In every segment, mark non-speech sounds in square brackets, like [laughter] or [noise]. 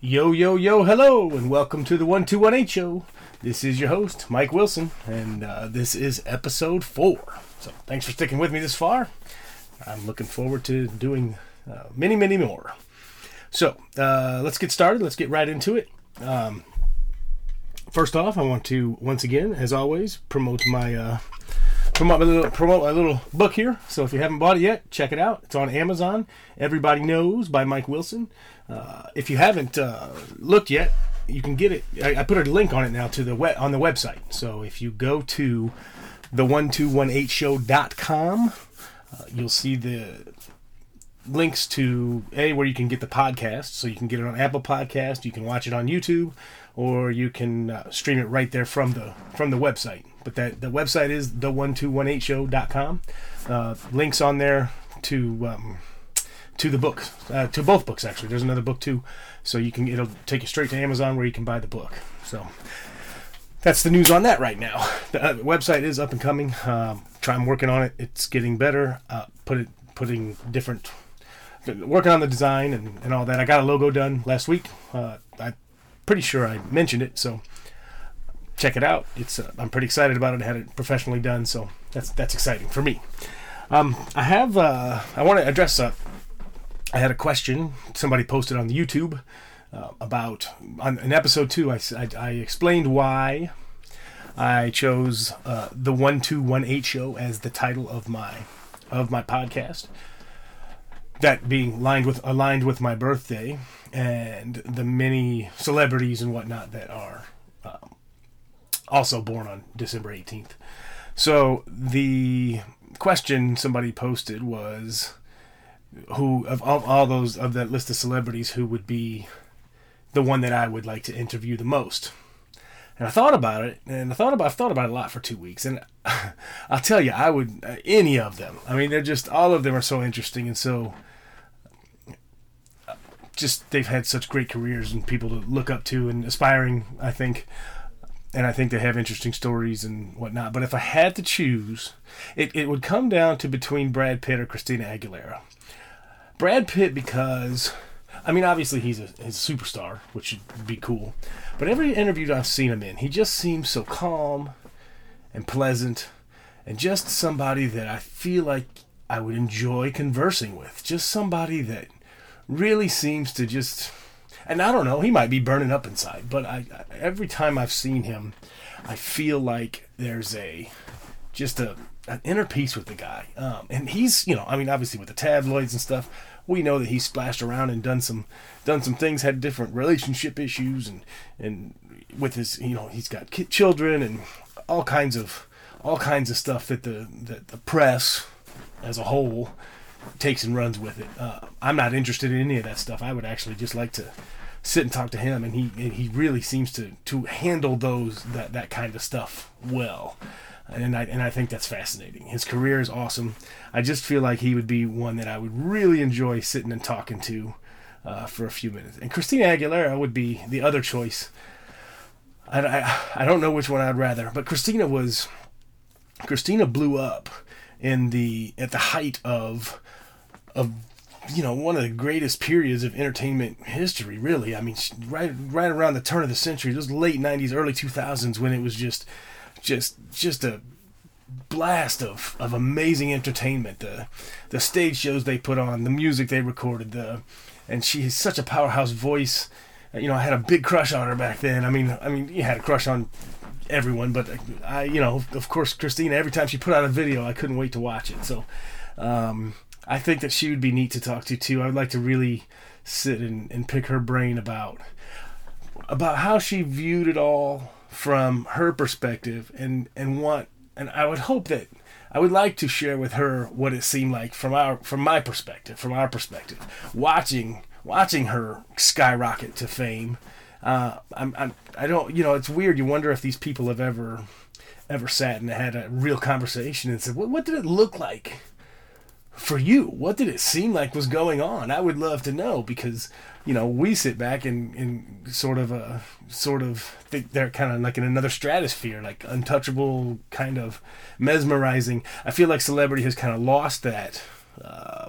Yo, yo, yo, hello, and welcome to the 1218 show. This is your host, Mike Wilson, and uh, this is episode four. So, thanks for sticking with me this far. I'm looking forward to doing uh, many, many more. So, uh, let's get started. Let's get right into it. Um, first off, I want to once again, as always, promote my uh, promote my little promote my little book here. So if you haven't bought it yet, check it out. It's on Amazon. Everybody knows by Mike Wilson. Uh, if you haven't uh, looked yet, you can get it. I, I, put a link on it now to the on the website. So if you go to the one two one eight show.com, uh, you'll see the links to a where you can get the podcast. So you can get it on Apple Podcast. You can watch it on YouTube, or you can uh, stream it right there from the from the website. But that the website is the one two one eight show.com. Uh, links on there to. Um, to the book, uh, to both books actually. There's another book too, so you can it'll take you straight to Amazon where you can buy the book. So that's the news on that right now. The uh, website is up and coming. Um, try, I'm working on it. It's getting better. Uh, put it putting different, working on the design and, and all that. I got a logo done last week. Uh, I'm pretty sure I mentioned it, so check it out. It's uh, I'm pretty excited about it. I had it professionally done, so that's that's exciting for me. Um, I have uh, I want to address uh, I had a question somebody posted on the YouTube uh, about on episode two. I, I, I explained why I chose uh, the one two one eight show as the title of my of my podcast. That being aligned with aligned with my birthday and the many celebrities and whatnot that are um, also born on December eighteenth. So the question somebody posted was who of all, all those of that list of celebrities who would be the one that I would like to interview the most. And I thought about it, and I thought about I've thought about it a lot for two weeks, and [laughs] I'll tell you, I would uh, any of them. I mean, they're just all of them are so interesting and so just they've had such great careers and people to look up to and aspiring. I think, and I think they have interesting stories and whatnot. But if I had to choose, it, it would come down to between Brad Pitt or Christina Aguilera. Brad Pitt because I mean obviously he's a he's a superstar, which would be cool. But every interview I've seen him in, he just seems so calm and pleasant and just somebody that I feel like I would enjoy conversing with. Just somebody that really seems to just and I don't know, he might be burning up inside, but I, every time I've seen him, I feel like there's a just a an inner peace with the guy. Um, and he's, you know, I mean, obviously with the tabloids and stuff, we know that he's splashed around and done some done some things, had different relationship issues, and and with his you know he's got children and all kinds of all kinds of stuff that the that the press as a whole takes and runs with it. Uh, I'm not interested in any of that stuff. I would actually just like to sit and talk to him, and he and he really seems to to handle those that that kind of stuff well and I and I think that's fascinating. His career is awesome. I just feel like he would be one that I would really enjoy sitting and talking to uh, for a few minutes. And Christina Aguilera would be the other choice. I, I, I don't know which one I'd rather, but Christina was Christina blew up in the at the height of of you know one of the greatest periods of entertainment history really i mean right right around the turn of the century those late 90s early 2000s when it was just just just a blast of, of amazing entertainment. The the stage shows they put on, the music they recorded, the and she has such a powerhouse voice. You know, I had a big crush on her back then. I mean, I mean, you had a crush on everyone, but I, you know, of course, Christina. Every time she put out a video, I couldn't wait to watch it. So, um, I think that she would be neat to talk to too. I would like to really sit and, and pick her brain about about how she viewed it all from her perspective and and want and I would hope that I would like to share with her what it seemed like from our from my perspective, from our perspective, watching watching her skyrocket to fame. Uh, I'm, I'm I don't you know it's weird. You wonder if these people have ever ever sat and had a real conversation and said, what, what did it look like for you? What did it seem like was going on? I would love to know because you know, we sit back and, and sort of uh, sort of think they're kind of like in another stratosphere, like untouchable, kind of mesmerizing. I feel like celebrity has kind of lost that. Uh,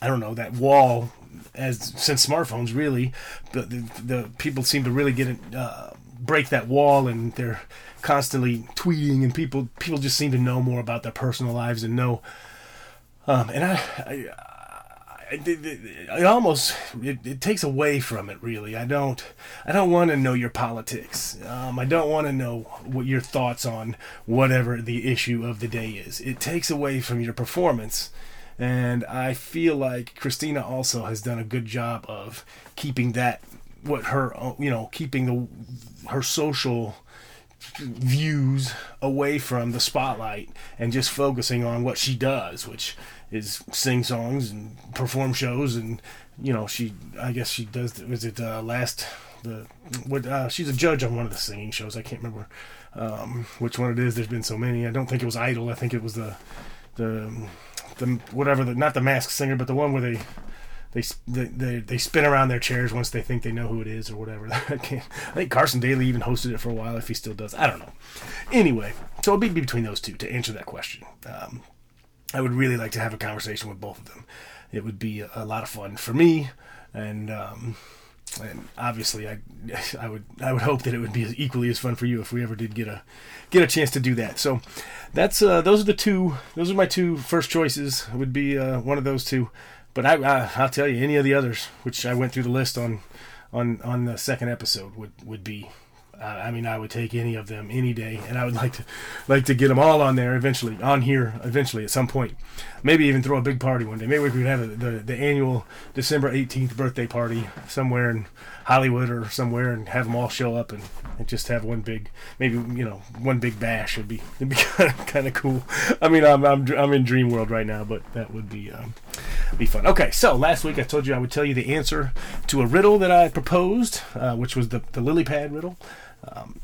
I don't know that wall as since smartphones really the the, the people seem to really get it, uh, break that wall and they're constantly tweeting and people people just seem to know more about their personal lives and know um, and I, I it, it almost it, it, takes away from it really. I don't i don't want to know your politics. Um, i don't want to know what your thoughts on whatever the issue of the day is. It takes away from your performance. And i feel like christina also has done a good job of keeping that what her you know keeping the her social views away from the spotlight and just focusing on what she does which is sing songs and perform shows and you know she I guess she does was it uh, last the what uh, she's a judge on one of the singing shows. I can't remember um, which one it is. There's been so many. I don't think it was Idol. I think it was the the the whatever the not the masked singer but the one where they they, they they spin around their chairs once they think they know who it is or whatever. [laughs] I, I think Carson Daly even hosted it for a while if he still does. I don't know. Anyway, so it'll be between those two to answer that question. Um, I would really like to have a conversation with both of them. It would be a lot of fun for me, and um, and obviously I [laughs] I would I would hope that it would be equally as fun for you if we ever did get a get a chance to do that. So that's uh, those are the two those are my two first choices. It would be uh, one of those two, but I, I I'll tell you any of the others, which I went through the list on on on the second episode would would be I mean, I would take any of them any day, and I would [laughs] like to like to get them all on there eventually, on here eventually at some point. Maybe even throw a big party one day. Maybe we could have a, the the annual December eighteenth birthday party somewhere in Hollywood or somewhere, and have them all show up and, and just have one big, maybe you know, one big bash. [laughs] It'd be it'd be kind of cool. I mean, I'm I'm I'm in dream world right now, but that would be um, be fun. Okay, so last week I told you I would tell you the answer to a riddle that I proposed, uh, which was the the lily pad riddle. Um,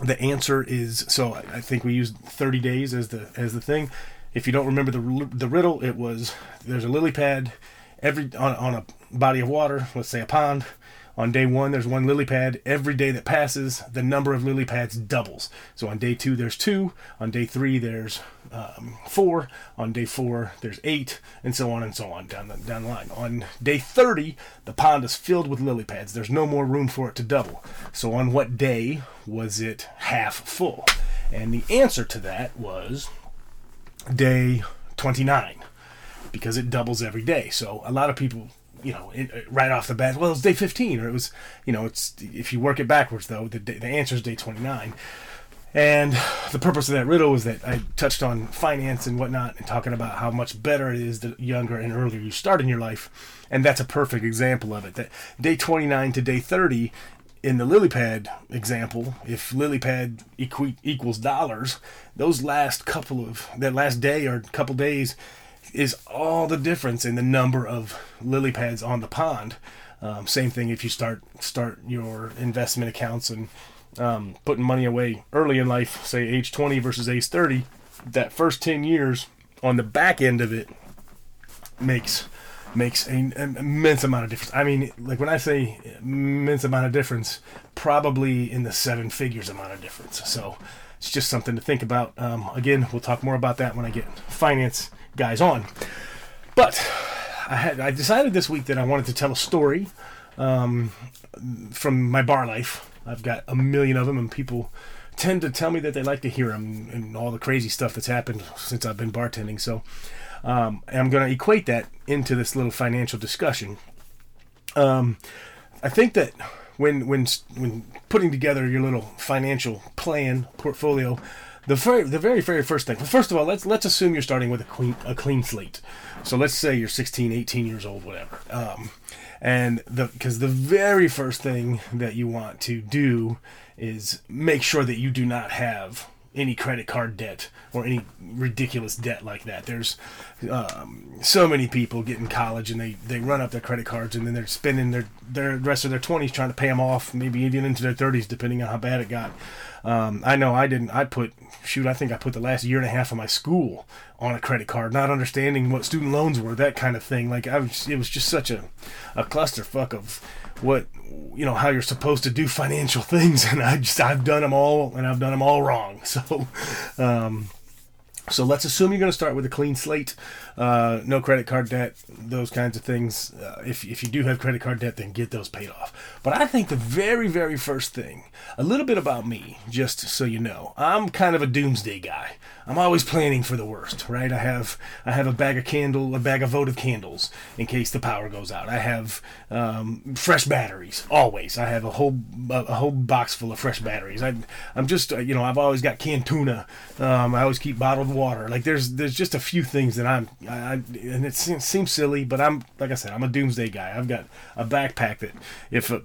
the answer is so. I think we used 30 days as the as the thing. If you don't remember the the riddle, it was there's a lily pad every on, on a body of water, let's say a pond. On day one, there's one lily pad. Every day that passes, the number of lily pads doubles. So on day two, there's two. On day three, there's um, four. On day four, there's eight, and so on and so on down the down the line. On day 30, the pond is filled with lily pads. There's no more room for it to double. So on what day was it half full? And the answer to that was day 29 because it doubles every day. So a lot of people you know, it, uh, right off the bat, well, it's day 15, or it was, you know, it's if you work it backwards though, the the answer is day 29. And the purpose of that riddle was that I touched on finance and whatnot, and talking about how much better it is the younger and earlier you start in your life, and that's a perfect example of it. That day 29 to day 30 in the lily pad example, if lily pad equi- equals dollars, those last couple of that last day or couple days is all the difference in the number of lily pads on the pond. Um, same thing if you start start your investment accounts and um, putting money away early in life, say age 20 versus age 30. That first 10 years on the back end of it makes makes an, immense amount of difference. I mean, like when I say immense amount of difference, probably in the seven figures amount of difference. So it's just something to think about. Um, again, we'll talk more about that when I get finance guys on. But I had I decided this week that I wanted to tell a story um, from my bar life. I've got a million of them, and people tend to tell me that they like to hear them and all the crazy stuff that's happened since I've been bartending. So um, I'm going to equate that into this little financial discussion. Um, I think that when when when putting together your little financial plan portfolio, the very the very very first thing. First of all, let's let's assume you're starting with a clean a clean slate. So let's say you're 16, 18 years old, whatever. Um, and the because the very first thing that you want to do is make sure that you do not have any credit card debt or any ridiculous debt like that. There's um, so many people get in college and they, they run up their credit cards and then they're spending their their rest of their 20s trying to pay them off, maybe even into their 30s, depending on how bad it got. Um, I know I didn't. I put shoot. I think I put the last year and a half of my school on a credit card, not understanding what student loans were, that kind of thing. Like I was, it was just such a a clusterfuck of what you know how you're supposed to do financial [laughs] things, and I just I've done them all, and I've done them all wrong. [laughs] So. Um, so let's assume you're going to start with a clean slate, uh, no credit card debt, those kinds of things. Uh, if, if you do have credit card debt, then get those paid off. But I think the very, very first thing, a little bit about me, just so you know, I'm kind of a doomsday guy. I'm always planning for the worst, right? I have I have a bag of candle, a bag of votive candles in case the power goes out. I have um, fresh batteries always. I have a whole a whole box full of fresh batteries. I I'm just uh, you know I've always got canned tuna. Um, I always keep bottled water. Like there's there's just a few things that I'm I, and it seems, seems silly, but I'm like I said I'm a doomsday guy. I've got a backpack that if a,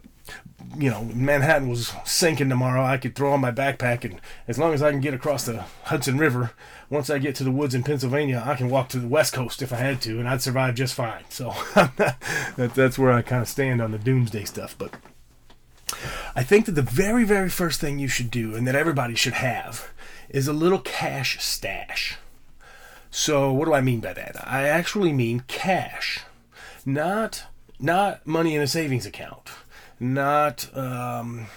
you know, Manhattan was sinking tomorrow, I could throw on my backpack, and as long as I can get across the Hudson River, once I get to the woods in Pennsylvania, I can walk to the West Coast if I had to, and I'd survive just fine. So [laughs] that, that's where I kind of stand on the doomsday stuff. But I think that the very, very first thing you should do, and that everybody should have, is a little cash stash. So what do I mean by that? I actually mean cash, not not money in a savings account not um,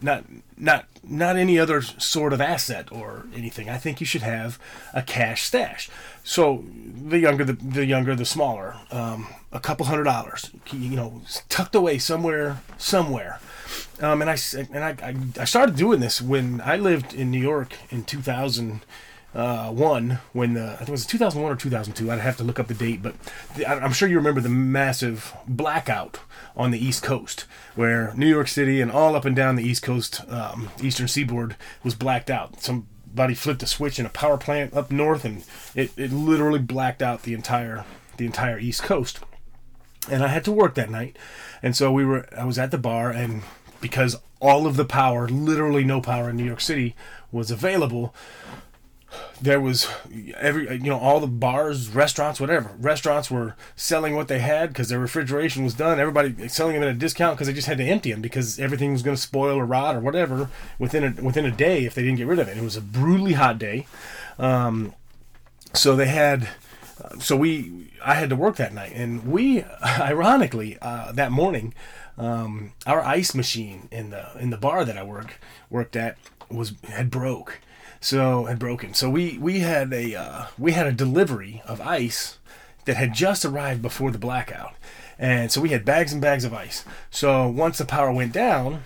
not not not any other sort of asset or anything. I think you should have a cash stash. So the younger the, the younger the smaller, um, a couple hundred dollars, you know, tucked away somewhere somewhere. Um, and I and I, I started doing this when I lived in New York in 2000 uh, one when the I think it was 2001 or 2002. I'd have to look up the date, but the, I'm sure you remember the massive blackout on the East Coast, where New York City and all up and down the East Coast, um, Eastern Seaboard was blacked out. Somebody flipped a switch in a power plant up north, and it, it literally blacked out the entire the entire East Coast. And I had to work that night, and so we were. I was at the bar, and because all of the power, literally no power in New York City, was available there was every you know all the bars restaurants whatever. Restaurants were selling what they had because their refrigeration was done. Everybody selling them at a discount because they just had to empty them because everything was going to spoil or rot or whatever within a within a day if they didn't get rid of it. It was a brutally hot day. Um, so they had so we i had to work that night. And we [laughs] ironically uh, that morning um, our ice machine in the in the bar that i work worked at was had broke so had broken. So we we had a uh, we had a delivery of ice that had just arrived before the blackout, and so we had bags and bags of ice. So once the power went down,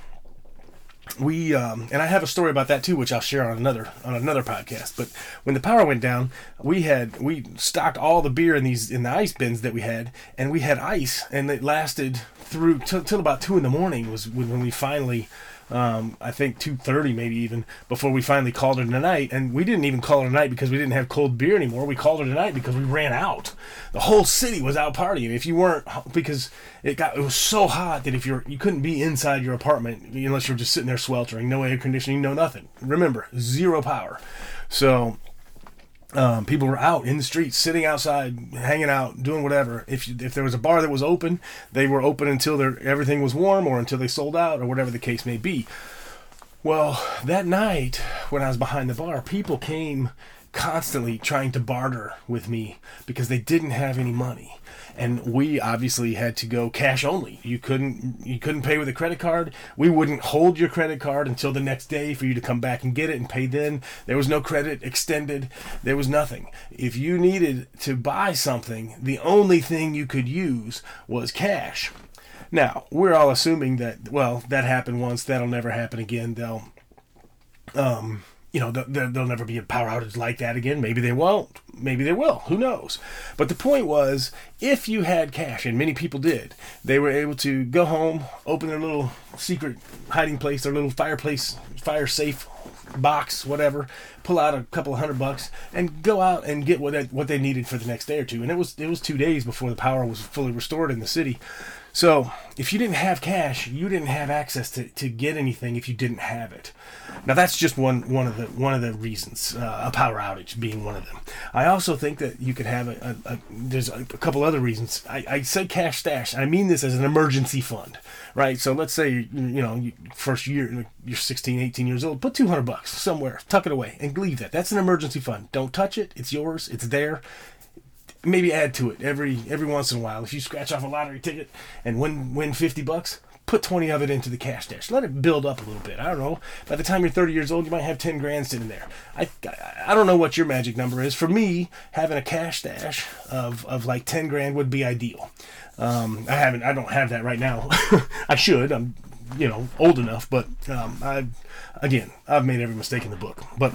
we um, and I have a story about that too, which I'll share on another on another podcast. But when the power went down, we had we stocked all the beer in these in the ice bins that we had, and we had ice, and it lasted through till, till about two in the morning was when we finally um, I think 2.30 maybe even before we finally called it a night and we didn't even call it a night because we didn't have cold beer anymore. We called it a night because we ran out. The whole city was out partying. If you weren't because it got it was so hot that if you're you couldn't be inside your apartment unless you're just sitting there sweltering. No air conditioning no nothing. Remember zero power. So um, people were out in the streets, sitting outside, hanging out, doing whatever. If you, if there was a bar that was open, they were open until their, everything was warm or until they sold out or whatever the case may be. Well, that night when I was behind the bar, people came constantly trying to barter with me because they didn't have any money and we obviously had to go cash only. You couldn't you couldn't pay with a credit card. We wouldn't hold your credit card until the next day for you to come back and get it and pay then. There was no credit extended. There was nothing. If you needed to buy something the only thing you could use was cash. Now we're all assuming that well that happened once. That'll never happen again. They'll um you know, there, will never be a power outage like that again. Maybe they won't. Maybe they will. Who knows? But the point was, if you had cash, and many people did, they were able to go home, open their little secret hiding place, their little fireplace, fire safe box, whatever, pull out a couple of hundred bucks, and go out and get what they, what they needed for the next day or two. And it was it was two days before the power was fully restored in the city. So if you didn't have cash, you didn't have access to, to get anything if you didn't have it. Now that's just one one of the one of the reasons. Uh, a power outage being one of them. I also think that you could have a, a, a there's a, a, couple other reasons. I, I say cash stash. I mean this as an emergency fund, right? So let's say you, know first year you're 16, 18 years old. Put 200 bucks somewhere, tuck it away, and leave that. That's an emergency fund. Don't touch it. It's yours. It's there maybe add to it every every once in a while. If you scratch off a lottery ticket and win win fifty bucks, put twenty of it into the cash stash. Let it build up a little bit. I don't know. By the time you're thirty years old, you might have ten grand sitting there. I I don't know what your magic number is. For me, having a cash stash of of like ten grand would be ideal. Um, I haven't. I don't have that right now. [laughs] I should. I'm you know old enough, but um, I again I've made every mistake in the book, but.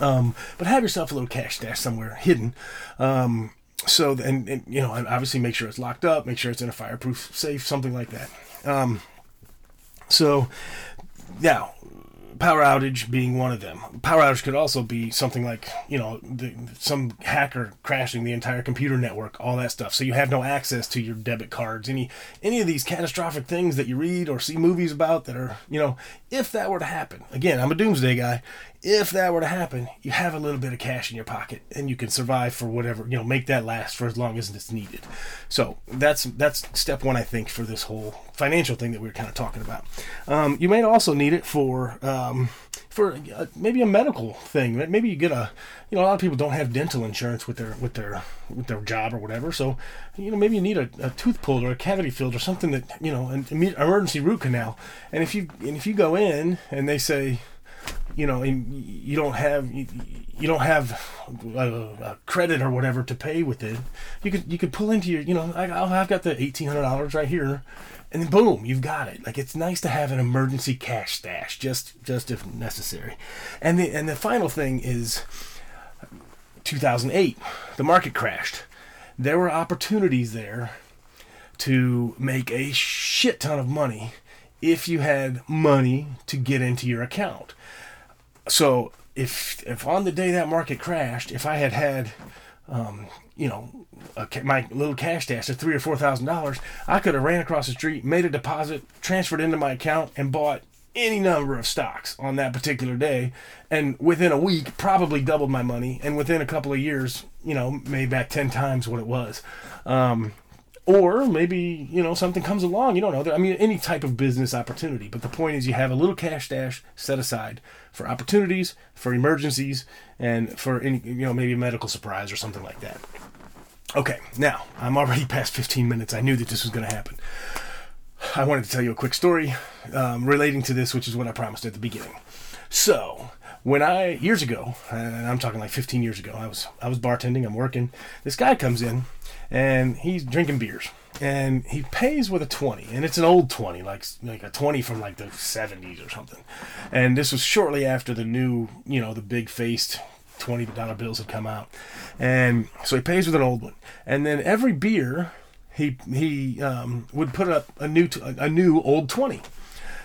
Um, but have yourself a little cash stash somewhere hidden. Um, so and, and, you know obviously make sure it's locked up, make sure it's in a fireproof safe, something like that. Um, so now power outage being one of them. Power outage could also be something like, you know, the, some hacker crashing the entire computer network, all that stuff. So you have no access to your debit cards. Any any of these catastrophic things that you read or see movies about that are, you know, if that were to happen. Again, I'm a doomsday guy if that were to happen, you have a little bit of cash in your pocket and you can survive for whatever, you know, make that last for as long as it's needed. So that's that's step one, I think, for this whole financial thing that we were kind of talking about. Um, you may also need it for um, for uh, maybe a medical thing. Maybe you get a, you know, a lot of people don't have dental insurance with their with their with their job or whatever. So, you know, maybe you need a, a tooth pulled or a cavity filled or something that you know, an emergency root canal. And if you and if you go in and they say you know, you don't have you, don't have a, credit or whatever to pay with it. You could you could pull into your you know I, I've got the eighteen hundred dollars right here, and boom, you've got it. Like it's nice to have an emergency cash stash just just if necessary. And the and the final thing is, two thousand eight, the market crashed. There were opportunities there to make a shit ton of money if you had money to get into your account so if if on the day that market crashed, if I had had, um, you know, a, my little cash stash of three or four thousand dollars, I could have ran across the street, made a deposit, transferred into my account, and bought any number of stocks on that particular day, and within a week, probably doubled my money, and within a couple of years, you know, made back ten times what it was. Um, or maybe you know something comes along you don't know. I mean any type of business opportunity. But the point is you have a little cash stash set aside for opportunities for emergencies and for any you know maybe a medical surprise or something like that. Okay now i'm already past 15 minutes. I knew that this was going to happen. I wanted to tell you a quick story um, relating to this which is what i promised at the beginning. So when I years ago, and I'm talking like 15 years ago, I was I was bartending, I'm working. This guy comes in and he's drinking beers. And he pays with a 20 and it's an old 20 like like a 20 from like the 70s or something. And this was shortly after the new you know the big faced $20 bills had come out. And so he pays with an old one. And then every beer he he um, would put up a new a new old 20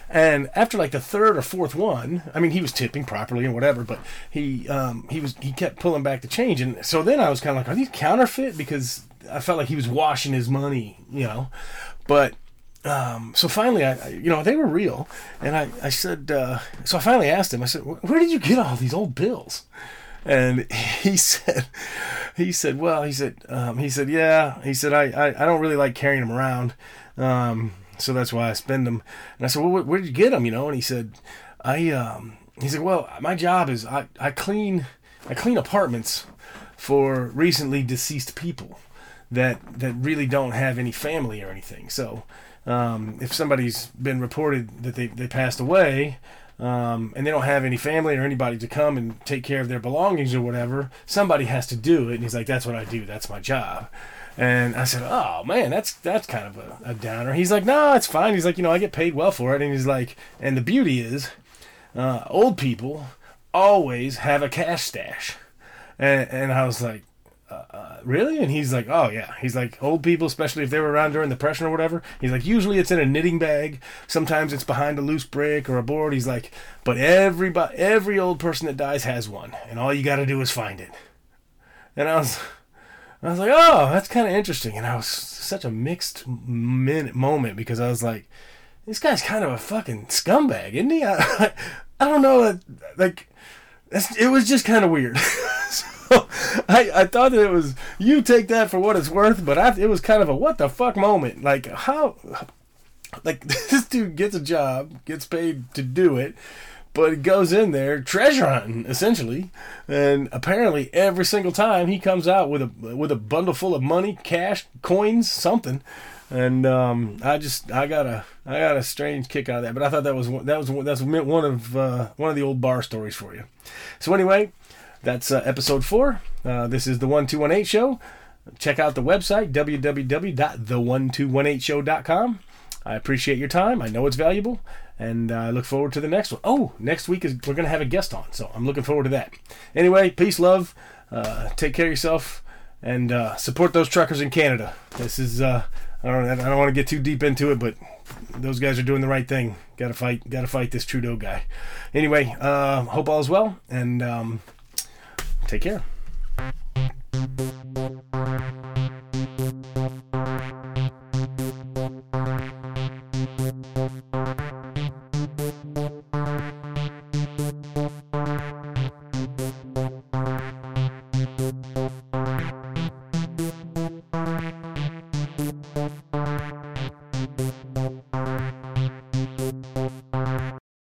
and after like the third or fourth one, I mean, he was tipping properly and whatever, but he um, he was he kept pulling back the change, and so then I was kind of like, are these counterfeit? Because I felt like he was washing his money, you know. But um, so finally, I, you know, they were real, and I, I said, uh, so I finally asked him. I said, where did you get all these old bills? And [laughs] he said, he said, well, he said, um, he said, yeah, he said, I, I, I don't really like carrying them around, um, so that's why I spend them. And I said, well, where did you get them? You know, and he said, I, um, he said, well, my job is I, I clean, I clean apartments for recently deceased people that that really don't have any family or anything. So um, if somebody's been reported that they, they passed away um, and they don't have any family or anybody to come and take care of their belongings or whatever, somebody has to do it. And he's like, that's what I do. That's my job. And I said, "Oh man, that's that's kind of a, a downer." He's like, "No, it's fine." He's like, "You know, I get paid well for it." And he's like, "And the beauty is, uh, old people always have a cash stash." And, and I was like, uh, really? And he's like, oh yeah. He's like, old people, especially if they were around during the Depression or whatever. He's like, usually it's in a knitting bag. Sometimes it's behind a loose brick or a board. He's like, but everybody, every old person that dies has one, and all you got to do is find it. And I was, I was like, oh, that's kind of interesting. And I was such a mixed minute moment because I was like, this guy's kind of a fucking scumbag, isn't he? [laughs] I, I don't know. Like, it was just kind of weird. [laughs] [laughs] I, I thought that it was, you take that for what it's worth, but I, it was kind of a what the fuck moment. Like, how, like, [laughs] this dude gets a job, gets paid to do it but goes in there treasure hunting essentially, and apparently every single time he comes out with a with a bundle full of money, cash, coins, something. And um, I just I got a I got a strange kick out of that, but I thought that was that was that's one of uh, one of the old bar stories for you. So anyway, that's uh, episode four. Uh, this is the one two one eight show. Check out the website www.the1218show.com. I appreciate your time. I know it's valuable and I look forward to the next one. Oh, next week is we're gonna have a guest on, so I'm looking forward to that. Anyway, peace, love, uh, take care of yourself, and uh, support those truckers in Canada. This is uh, I don't I don't want to get too deep into it, but those guys are doing the right thing. Got to fight, got to fight this Trudeau guy. Anyway, uh, hope all is well, and um, take care.